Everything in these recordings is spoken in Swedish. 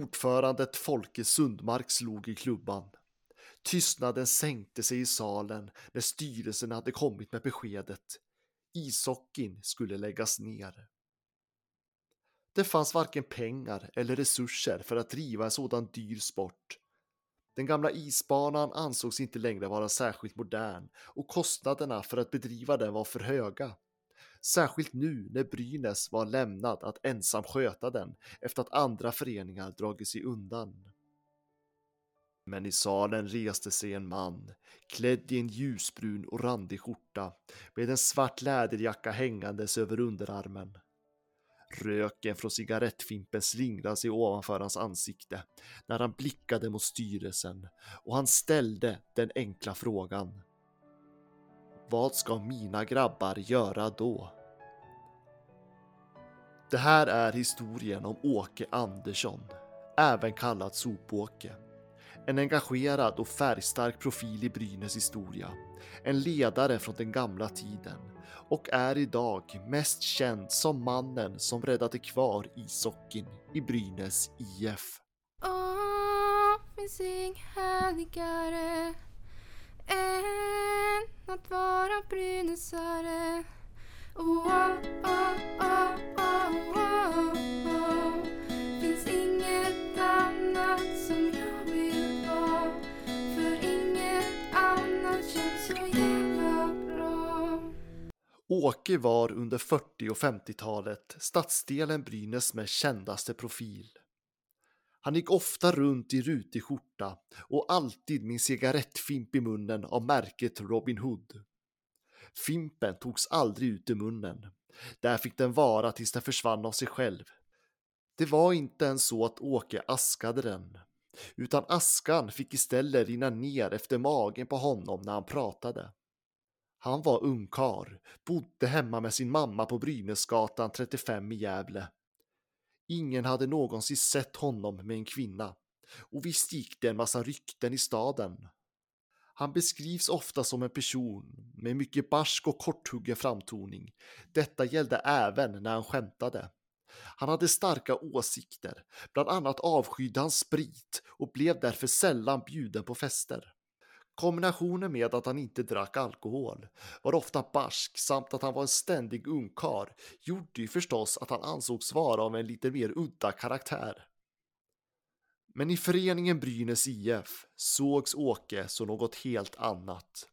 Ordförandet Folke Sundmark slog i klubban. Tystnaden sänkte sig i salen när styrelsen hade kommit med beskedet. Ishockeyn skulle läggas ner. Det fanns varken pengar eller resurser för att driva en sådan dyr sport. Den gamla isbanan ansågs inte längre vara särskilt modern och kostnaderna för att bedriva den var för höga. Särskilt nu när Brynäs var lämnad att ensam sköta den efter att andra föreningar dragit sig undan. Men i salen reste sig en man, klädd i en ljusbrun och randig skjorta med en svart läderjacka hängandes över underarmen. Röken från cigarettfimpen slingrade sig ovanför hans ansikte när han blickade mot styrelsen och han ställde den enkla frågan. Vad ska mina grabbar göra då? Det här är historien om Åke Andersson, även kallad Sopåke. En engagerad och färgstark profil i Brynäs historia. En ledare från den gamla tiden och är idag mest känd som mannen som räddade kvar ishockeyn i Brynäs IF. Oh, än att vara brynäsare. Oh, oh, oh, oh, oh, oh, oh. Finns inget annat som jag vill vara. För inget annat känns så jävla bra. Åke var under 40 och 50-talet stadsdelen Brynäs med kändaste profil. Han gick ofta runt i rutig skjorta och alltid med en cigarettfimp i munnen av märket Robin Hood. Fimpen togs aldrig ut ur munnen. Där fick den vara tills den försvann av sig själv. Det var inte ens så att Åke askade den, utan askan fick istället rinna ner efter magen på honom när han pratade. Han var ungkar, bodde hemma med sin mamma på Brynäsgatan 35 i Gävle. Ingen hade någonsin sett honom med en kvinna och visst gick det en massa rykten i staden. Han beskrivs ofta som en person med mycket barsk och korthuggen framtoning. Detta gällde även när han skämtade. Han hade starka åsikter, bland annat avskydde han sprit och blev därför sällan bjuden på fester. Kombinationen med att han inte drack alkohol, var ofta barsk samt att han var en ständig ungkar gjorde ju förstås att han ansågs vara av en lite mer udda karaktär. Men i föreningen Brynäs IF sågs Åke som något helt annat.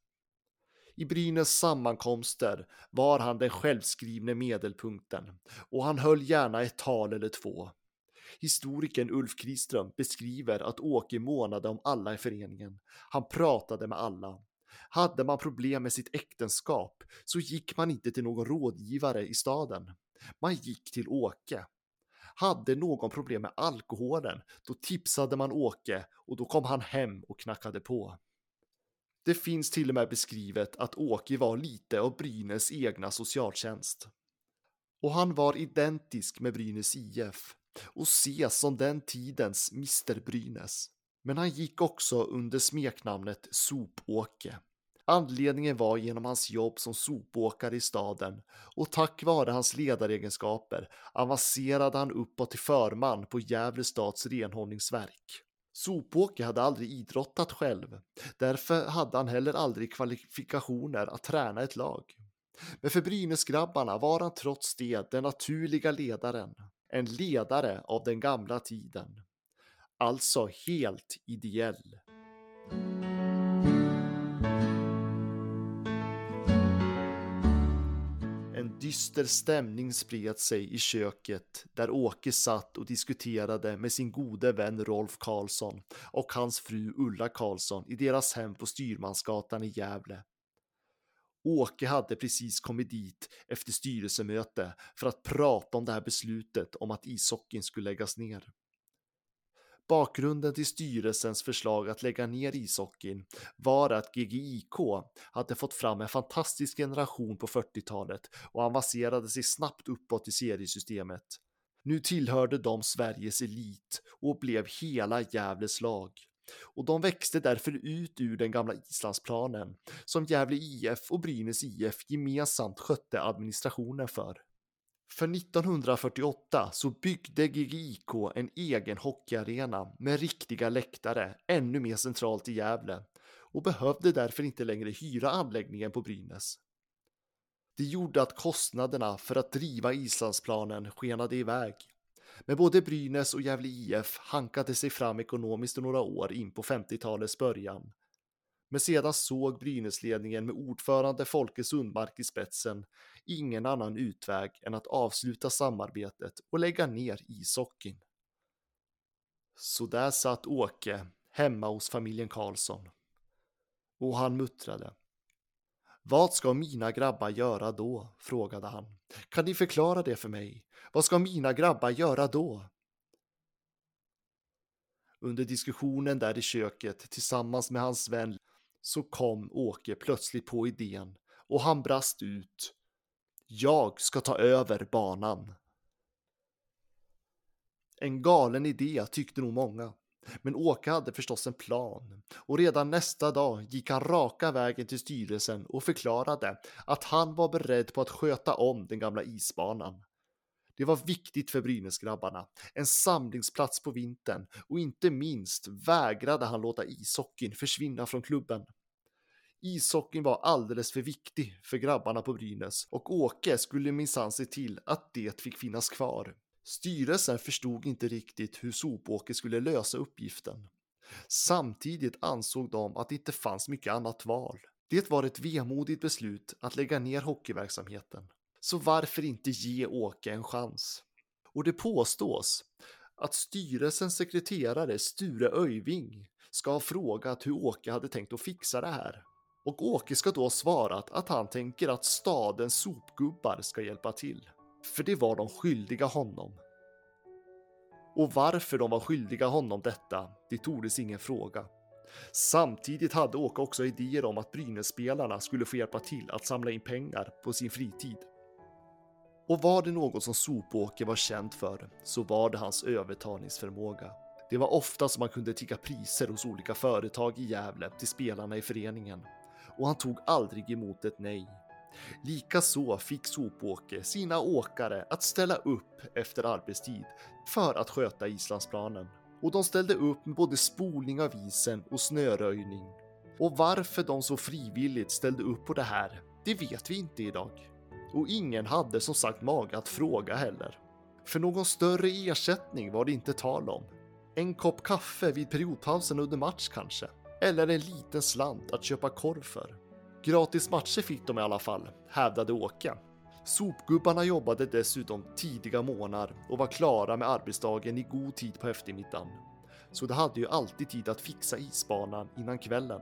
I Brynäs sammankomster var han den självskrivne medelpunkten och han höll gärna ett tal eller två. Historikern Ulf Kriström beskriver att Åke månade om alla i föreningen. Han pratade med alla. Hade man problem med sitt äktenskap så gick man inte till någon rådgivare i staden. Man gick till Åke. Hade någon problem med alkoholen, då tipsade man Åke och då kom han hem och knackade på. Det finns till och med beskrivet att Åke var lite av Brynäs egna socialtjänst. Och han var identisk med Brynäs IF och ses som den tidens Mr Brynäs. Men han gick också under smeknamnet Sopåke. Anledningen var genom hans jobb som sopåkare i staden och tack vare hans ledaregenskaper avancerade han uppåt till förman på Gävle stads renhållningsverk. Sopåke hade aldrig idrottat själv, därför hade han heller aldrig kvalifikationer att träna ett lag. Men för Brynäsgrabbarna var han trots det den naturliga ledaren, en ledare av den gamla tiden. Alltså helt ideell. En dyster stämning spred sig i köket där Åke satt och diskuterade med sin gode vän Rolf Karlsson och hans fru Ulla Karlsson i deras hem på Styrmansgatan i Gävle. Åke hade precis kommit dit efter styrelsemöte för att prata om det här beslutet om att ishockeyn skulle läggas ner. Bakgrunden till styrelsens förslag att lägga ner ishockeyn var att GGIK hade fått fram en fantastisk generation på 40-talet och avancerade sig snabbt uppåt i seriesystemet. Nu tillhörde de Sveriges elit och blev hela Gävles lag. Och de växte därför ut ur den gamla islandsplanen som Gävle IF och Brynäs IF gemensamt skötte administrationen för. För 1948 så byggde GGIK en egen hockeyarena med riktiga läktare ännu mer centralt i Gävle och behövde därför inte längre hyra anläggningen på Brynäs. Det gjorde att kostnaderna för att driva islandsplanen skenade iväg. Men både Brynäs och Gävle IF hankade sig fram ekonomiskt några år in på 50-talets början. Men sedan såg Brynäsledningen med ordförande Folke Sundmark i spetsen ingen annan utväg än att avsluta samarbetet och lägga ner ishockeyn. Så där satt Åke hemma hos familjen Karlsson. Och han muttrade. Vad ska mina grabbar göra då? frågade han. Kan ni förklara det för mig? Vad ska mina grabbar göra då? Under diskussionen där i köket tillsammans med hans vän så kom Åke plötsligt på idén och han brast ut. Jag ska ta över banan. En galen idé tyckte nog många. Men Åke hade förstås en plan och redan nästa dag gick han raka vägen till styrelsen och förklarade att han var beredd på att sköta om den gamla isbanan. Det var viktigt för Brynäsgrabbarna, en samlingsplats på vintern och inte minst vägrade han låta ishockeyn försvinna från klubben. Ishockeyn var alldeles för viktig för grabbarna på Brynäs och Åke skulle minsann se till att det fick finnas kvar. Styrelsen förstod inte riktigt hur Sopåker skulle lösa uppgiften. Samtidigt ansåg de att det inte fanns mycket annat val. Det var ett vemodigt beslut att lägga ner hockeyverksamheten. Så varför inte ge Åke en chans? Och det påstås att styrelsens sekreterare Sture Öyving ska ha frågat hur Åke hade tänkt att fixa det här. Och Åke ska då ha svarat att han tänker att stadens sopgubbar ska hjälpa till. För det var de skyldiga honom. Och varför de var skyldiga honom detta, det tordes ingen fråga. Samtidigt hade Åke också idéer om att Brynäs-spelarna skulle få hjälpa till att samla in pengar på sin fritid. Och var det något som Sopåke var känd för så var det hans övertalningsförmåga. Det var ofta som han kunde tigga priser hos olika företag i Gävle till spelarna i föreningen och han tog aldrig emot ett nej. Likaså fick Sopåke sina åkare att ställa upp efter arbetstid för att sköta islandsplanen. Och de ställde upp med både spolning av isen och snöröjning. Och varför de så frivilligt ställde upp på det här, det vet vi inte idag. Och ingen hade som sagt mage att fråga heller. För någon större ersättning var det inte tal om. En kopp kaffe vid periodpausen under match kanske. Eller en liten slant att köpa korv för. Gratis matcher fick de i alla fall, hävdade Åke. Sopgubbarna jobbade dessutom tidiga morgnar och var klara med arbetsdagen i god tid på eftermiddagen. Så de hade ju alltid tid att fixa isbanan innan kvällen.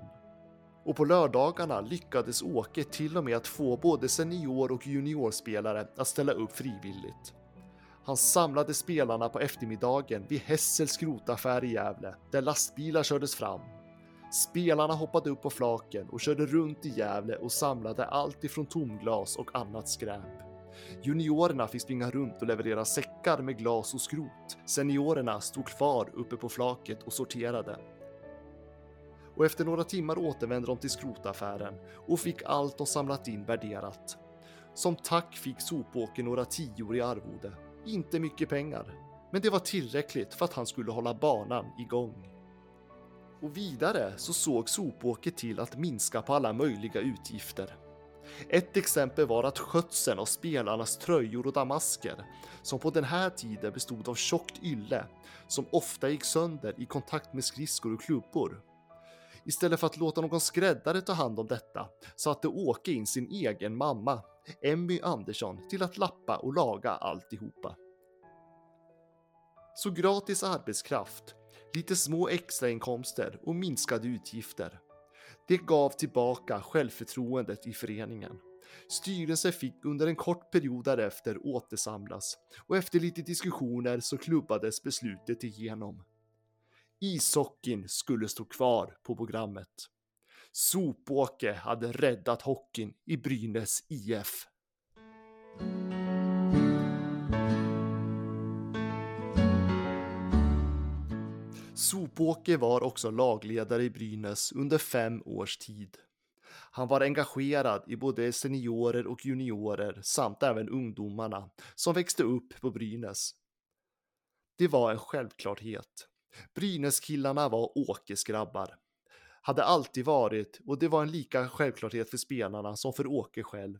Och på lördagarna lyckades Åke till och med att få både senior och juniorspelare att ställa upp frivilligt. Han samlade spelarna på eftermiddagen vid Hessels skrotaffär i Gävle, där lastbilar kördes fram Spelarna hoppade upp på flaken och körde runt i Gävle och samlade allt ifrån tomglas och annat skräp. Juniorerna fick springa runt och leverera säckar med glas och skrot. Seniorerna stod kvar uppe på flaket och sorterade. Och efter några timmar återvände de till skrotaffären och fick allt de samlat in värderat. Som tack fick Sopåker några tior i arvode. Inte mycket pengar, men det var tillräckligt för att han skulle hålla banan igång. Och vidare så såg sopåket till att minska på alla möjliga utgifter. Ett exempel var att skötseln av spelarnas tröjor och damasker, som på den här tiden bestod av tjockt ylle, som ofta gick sönder i kontakt med skridskor och klubbor. Istället för att låta någon skräddare ta hand om detta satte Åke in sin egen mamma, Emmy Andersson, till att lappa och laga alltihopa. Så gratis arbetskraft lite små extrainkomster och minskade utgifter. Det gav tillbaka självförtroendet i föreningen. Styrelsen fick under en kort period därefter återsamlas och efter lite diskussioner så klubbades beslutet igenom. Ishockeyn skulle stå kvar på programmet. Sopåke hade räddat hockeyn i Brynäs IF. Sopåke var också lagledare i Brynäs under fem års tid. Han var engagerad i både seniorer och juniorer samt även ungdomarna som växte upp på Brynäs. Det var en självklarhet. Brynäskillarna var Åkes grabbar. Hade alltid varit och det var en lika självklarhet för spelarna som för Åke själv.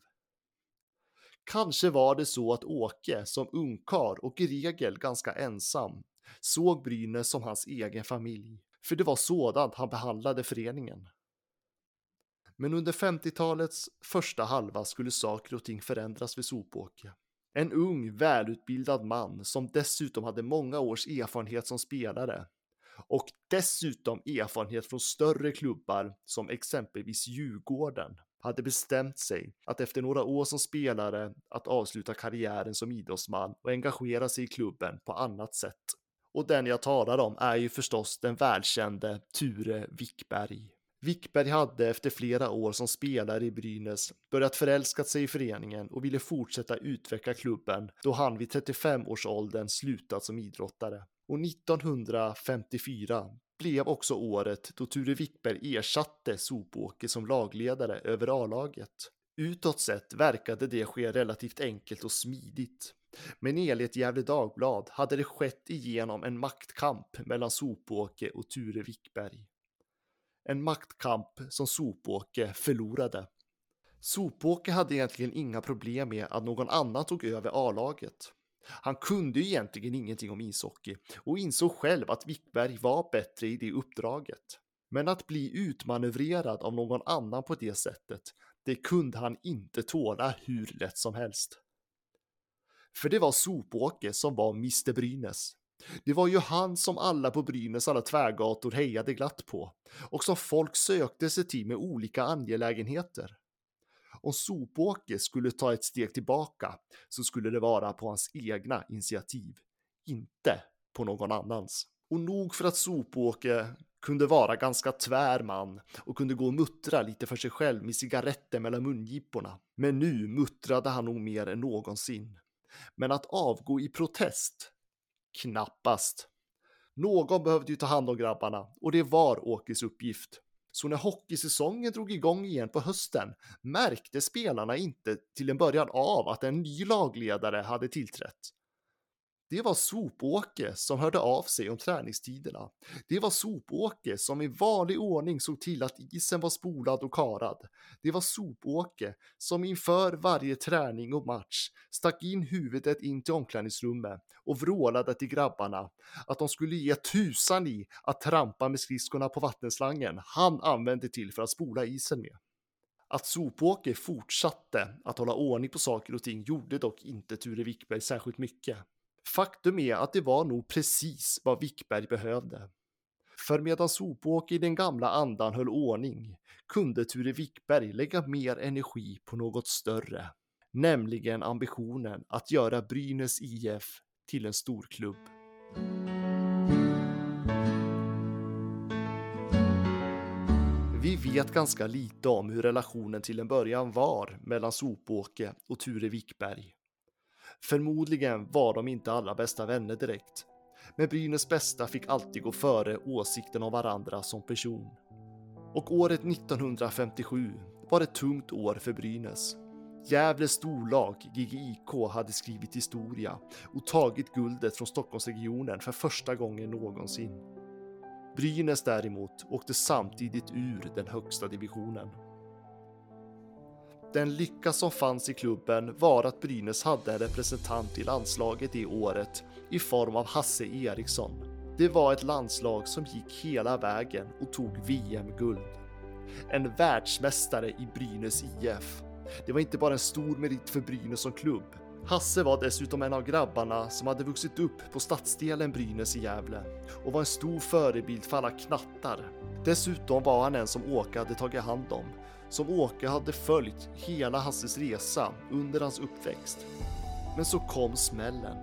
Kanske var det så att Åke som ungkar och i regel ganska ensam såg Brynäs som hans egen familj, för det var sådant han behandlade föreningen. Men under 50-talets första halva skulle saker och ting förändras vid Sopåke. En ung, välutbildad man som dessutom hade många års erfarenhet som spelare och dessutom erfarenhet från större klubbar som exempelvis Djurgården hade bestämt sig att efter några år som spelare att avsluta karriären som idrottsman och engagera sig i klubben på annat sätt. Och den jag talar om är ju förstås den välkände Ture Wickberg. Wickberg hade efter flera år som spelare i Brynäs börjat förälskat sig i föreningen och ville fortsätta utveckla klubben då han vid 35 års åldern slutat som idrottare. Och 1954 blev också året då Ture Wickberg ersatte Sopåke som lagledare över A-laget. Utåt sett verkade det ske relativt enkelt och smidigt. Men enligt Gefle Dagblad hade det skett igenom en maktkamp mellan Sopåke och Ture Wickberg. En maktkamp som Sopåke förlorade. Sopåke hade egentligen inga problem med att någon annan tog över A-laget. Han kunde ju egentligen ingenting om ishockey och insåg själv att Wickberg var bättre i det uppdraget. Men att bli utmanövrerad av någon annan på det sättet, det kunde han inte tåla hur lätt som helst. För det var Sopåke som var Mr Brynäs. Det var ju han som alla på Brynäs alla tvärgator hejade glatt på och som folk sökte sig till med olika angelägenheter. Om Sopåke skulle ta ett steg tillbaka så skulle det vara på hans egna initiativ, inte på någon annans. Och nog för att Sopåke kunde vara ganska tvär man och kunde gå och muttra lite för sig själv med cigaretter mellan mungiporna. Men nu muttrade han nog mer än någonsin. Men att avgå i protest? Knappast. Någon behövde ju ta hand om grabbarna och det var Åkes uppgift. Så när hockeysäsongen drog igång igen på hösten märkte spelarna inte till en början av att en ny lagledare hade tillträtt. Det var Sopåke som hörde av sig om träningstiderna. Det var Sopåke som i vanlig ordning såg till att isen var spolad och karad. Det var Sopåke som inför varje träning och match stack in huvudet in till omklädningsrummet och vrålade till grabbarna att de skulle ge tusan i att trampa med skridskorna på vattenslangen han använde till för att spola isen med. Att Sopåke fortsatte att hålla ordning på saker och ting gjorde dock inte Ture Wickberg särskilt mycket. Faktum är att det var nog precis vad Wickberg behövde. För medan Sopåke i den gamla andan höll ordning kunde Ture Wickberg lägga mer energi på något större, nämligen ambitionen att göra Brynäs IF till en storklubb. Vi vet ganska lite om hur relationen till en början var mellan Sopåke och Ture Wickberg. Förmodligen var de inte alla bästa vänner direkt. Men Brynäs bästa fick alltid gå före åsikten om varandra som person. Och året 1957 var ett tungt år för Brynäs. Gävle storlag, GGIK, hade skrivit historia och tagit guldet från Stockholmsregionen för första gången någonsin. Brynäs däremot åkte samtidigt ur den högsta divisionen. Den lycka som fanns i klubben var att Brynäs hade en representant i landslaget i året i form av Hasse Eriksson. Det var ett landslag som gick hela vägen och tog VM-guld. En världsmästare i Brynäs IF. Det var inte bara en stor merit för Brynäs som klubb. Hasse var dessutom en av grabbarna som hade vuxit upp på stadsdelen Brynäs i Gävle och var en stor förebild för alla knattar. Dessutom var han en som Åke hade tagit hand om som Åke hade följt hela Hasses resa under hans uppväxt. Men så kom smällen.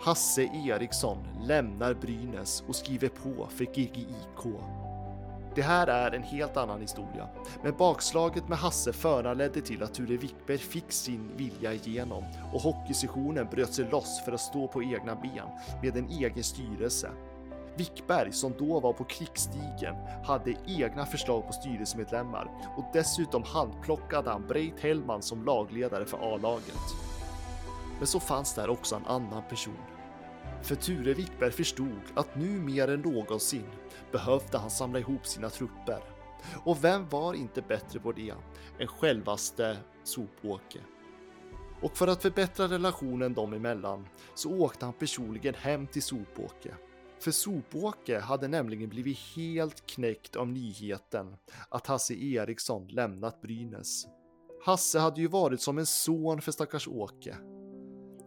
Hasse Eriksson lämnar Brynäs och skriver på för GGIK. Det här är en helt annan historia, men bakslaget med Hasse föranledde till att Ture Wickberg fick sin vilja igenom och hockeysessionen bröt sig loss för att stå på egna ben med en egen styrelse. Wickberg, som då var på krigsstigen, hade egna förslag på styrelsemedlemmar och dessutom handplockade han Breit Hellman som lagledare för A-laget. Men så fanns där också en annan person. För Ture Wickberg förstod att nu mer än någonsin behövde han samla ihop sina trupper. Och vem var inte bättre på det än självaste Sopåke? Och för att förbättra relationen dem emellan så åkte han personligen hem till Sopåke. För Sopåke hade nämligen blivit helt knäckt av nyheten att Hasse Eriksson lämnat Brynäs. Hasse hade ju varit som en son för stackars Åke.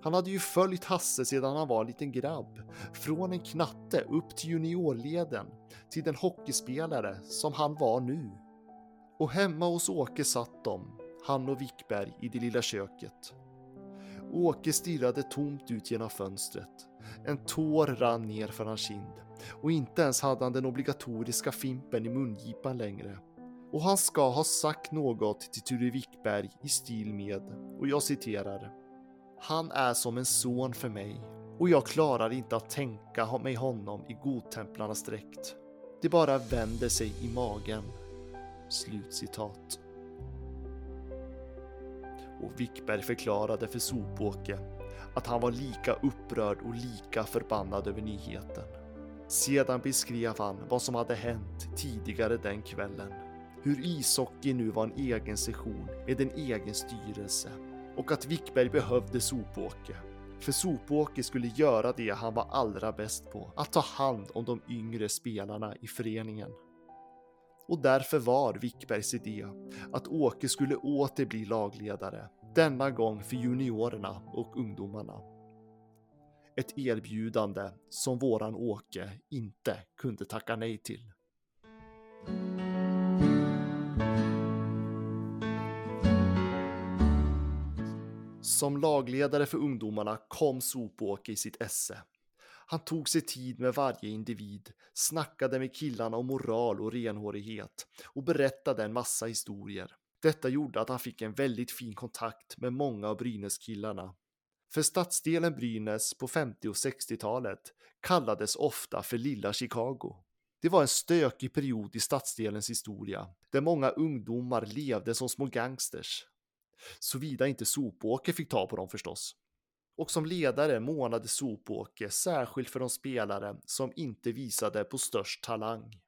Han hade ju följt Hasse sedan han var en liten grabb, från en knatte upp till juniorleden, till den hockeyspelare som han var nu. Och hemma hos Åke satt de, han och Wickberg, i det lilla köket. Åke stirrade tomt ut genom fönstret. En tår rann ner för hans kind och inte ens hade han den obligatoriska fimpen i mungipan längre. Och han ska ha sagt något till Ture Wickberg i stil med, och jag citerar. Han är som en son för mig och jag klarar inte att tänka mig honom i godtemplarnas dräkt. Det bara vänder sig i magen. Slutcitat. Och Wickberg förklarade för Sopåke att han var lika upprörd och lika förbannad över nyheten. Sedan beskrev han vad som hade hänt tidigare den kvällen. Hur ishockey nu var en egen session med en egen styrelse och att Wickberg behövde Sopåke. För Sopåke skulle göra det han var allra bäst på, att ta hand om de yngre spelarna i föreningen. Och därför var Wickbergs idé att Åke skulle åter bli lagledare, denna gång för juniorerna och ungdomarna. Ett erbjudande som våran Åke inte kunde tacka nej till. Som lagledare för ungdomarna kom Sopåke i sitt esse. Han tog sig tid med varje individ, snackade med killarna om moral och renhårighet och berättade en massa historier. Detta gjorde att han fick en väldigt fin kontakt med många av Brynäs-killarna. För stadsdelen Brynäs på 50 och 60-talet kallades ofta för Lilla Chicago. Det var en stökig period i stadsdelens historia, där många ungdomar levde som små gangsters. Såvida inte Sopåke fick ta på dem förstås. Och som ledare månade Sopåke särskilt för de spelare som inte visade på störst talang.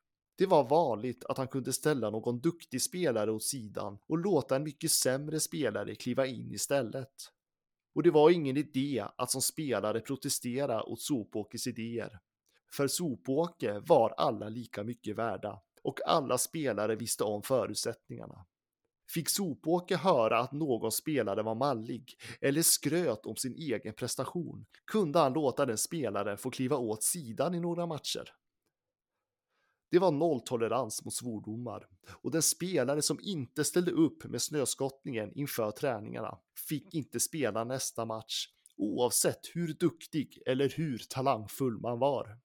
Det var vanligt att han kunde ställa någon duktig spelare åt sidan och låta en mycket sämre spelare kliva in istället. Och det var ingen idé att som spelare protestera åt Sopåkes idéer. För Sopåke var alla lika mycket värda och alla spelare visste om förutsättningarna. Fick Sopåke höra att någon spelare var mallig eller skröt om sin egen prestation kunde han låta den spelaren få kliva åt sidan i några matcher. Det var nolltolerans mot svordomar och den spelare som inte ställde upp med snöskottningen inför träningarna fick inte spela nästa match oavsett hur duktig eller hur talangfull man var.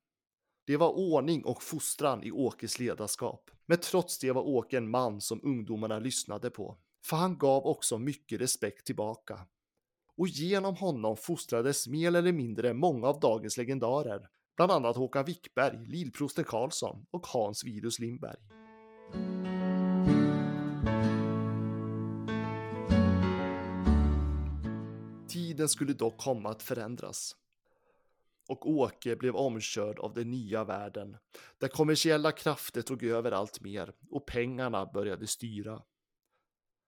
Det var ordning och fostran i Åkes ledarskap. Men trots det var Åke en man som ungdomarna lyssnade på. För han gav också mycket respekt tillbaka. Och genom honom fostrades mer eller mindre många av dagens legendarer. Bland annat Håkan Wickberg, Lillprosten Karlsson och Hans Virus Lindberg. Tiden skulle dock komma att förändras och Åke blev omkörd av den nya världen, där kommersiella krafter tog över allt mer och pengarna började styra.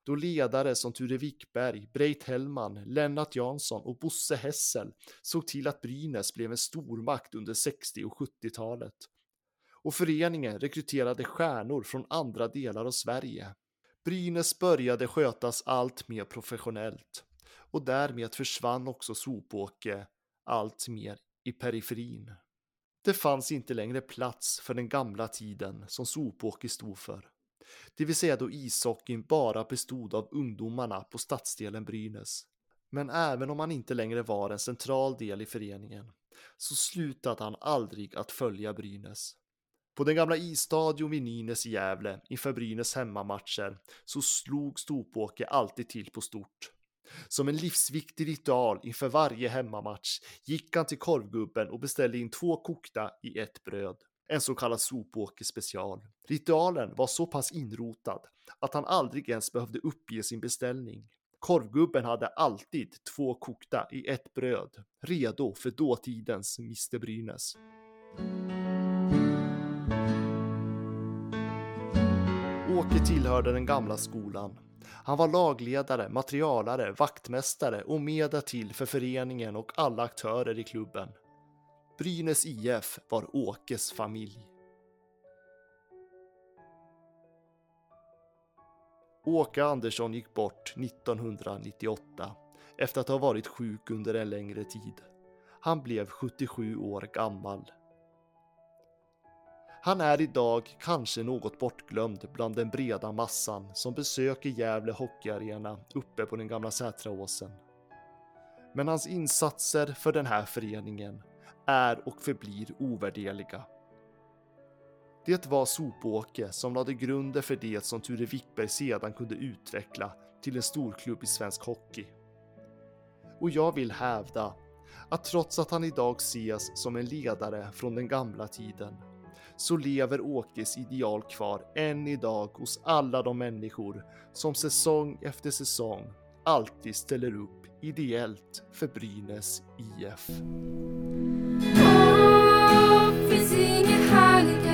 Då ledare som Ture Wickberg, Breit Hellman, Lennart Jansson och Bosse Hessel såg till att Brynäs blev en stormakt under 60 och 70-talet. Och föreningen rekryterade stjärnor från andra delar av Sverige. Brynäs började skötas allt mer professionellt och därmed försvann också Sopåke allt mer i periferin. Det fanns inte längre plats för den gamla tiden som Sopåke stod för. Det vill säga då ishockeyn bara bestod av ungdomarna på stadsdelen Brynäs. Men även om han inte längre var en central del i föreningen så slutade han aldrig att följa Brynäs. På den gamla isstadion vid Nynäs i Gävle inför Brynäs hemmamatcher så slog Stopåke alltid till på stort. Som en livsviktig ritual inför varje hemmamatch gick han till korvgubben och beställde in två kokta i ett bröd. En så kallad sopåker special. Ritualen var så pass inrotad att han aldrig ens behövde uppge sin beställning. Korvgubben hade alltid två kokta i ett bröd, redo för dåtidens Mr Brynäs. Åke tillhörde den gamla skolan. Han var lagledare, materialare, vaktmästare och med därtill för föreningen och alla aktörer i klubben. Brynäs IF var Åkes familj. Åke Andersson gick bort 1998 efter att ha varit sjuk under en längre tid. Han blev 77 år gammal. Han är idag kanske något bortglömd bland den breda massan som besöker Gävle Hockeyarena uppe på den gamla Sätraåsen. Men hans insatser för den här föreningen är och förblir ovärderliga. Det var Sopåke som lade grunden för det som Ture Wickberg sedan kunde utveckla till en storklubb i svensk hockey. Och jag vill hävda att trots att han idag ses som en ledare från den gamla tiden så lever Åkes ideal kvar än idag hos alla de människor som säsong efter säsong alltid ställer upp ideellt för Brynäs IF. wie sie gehangen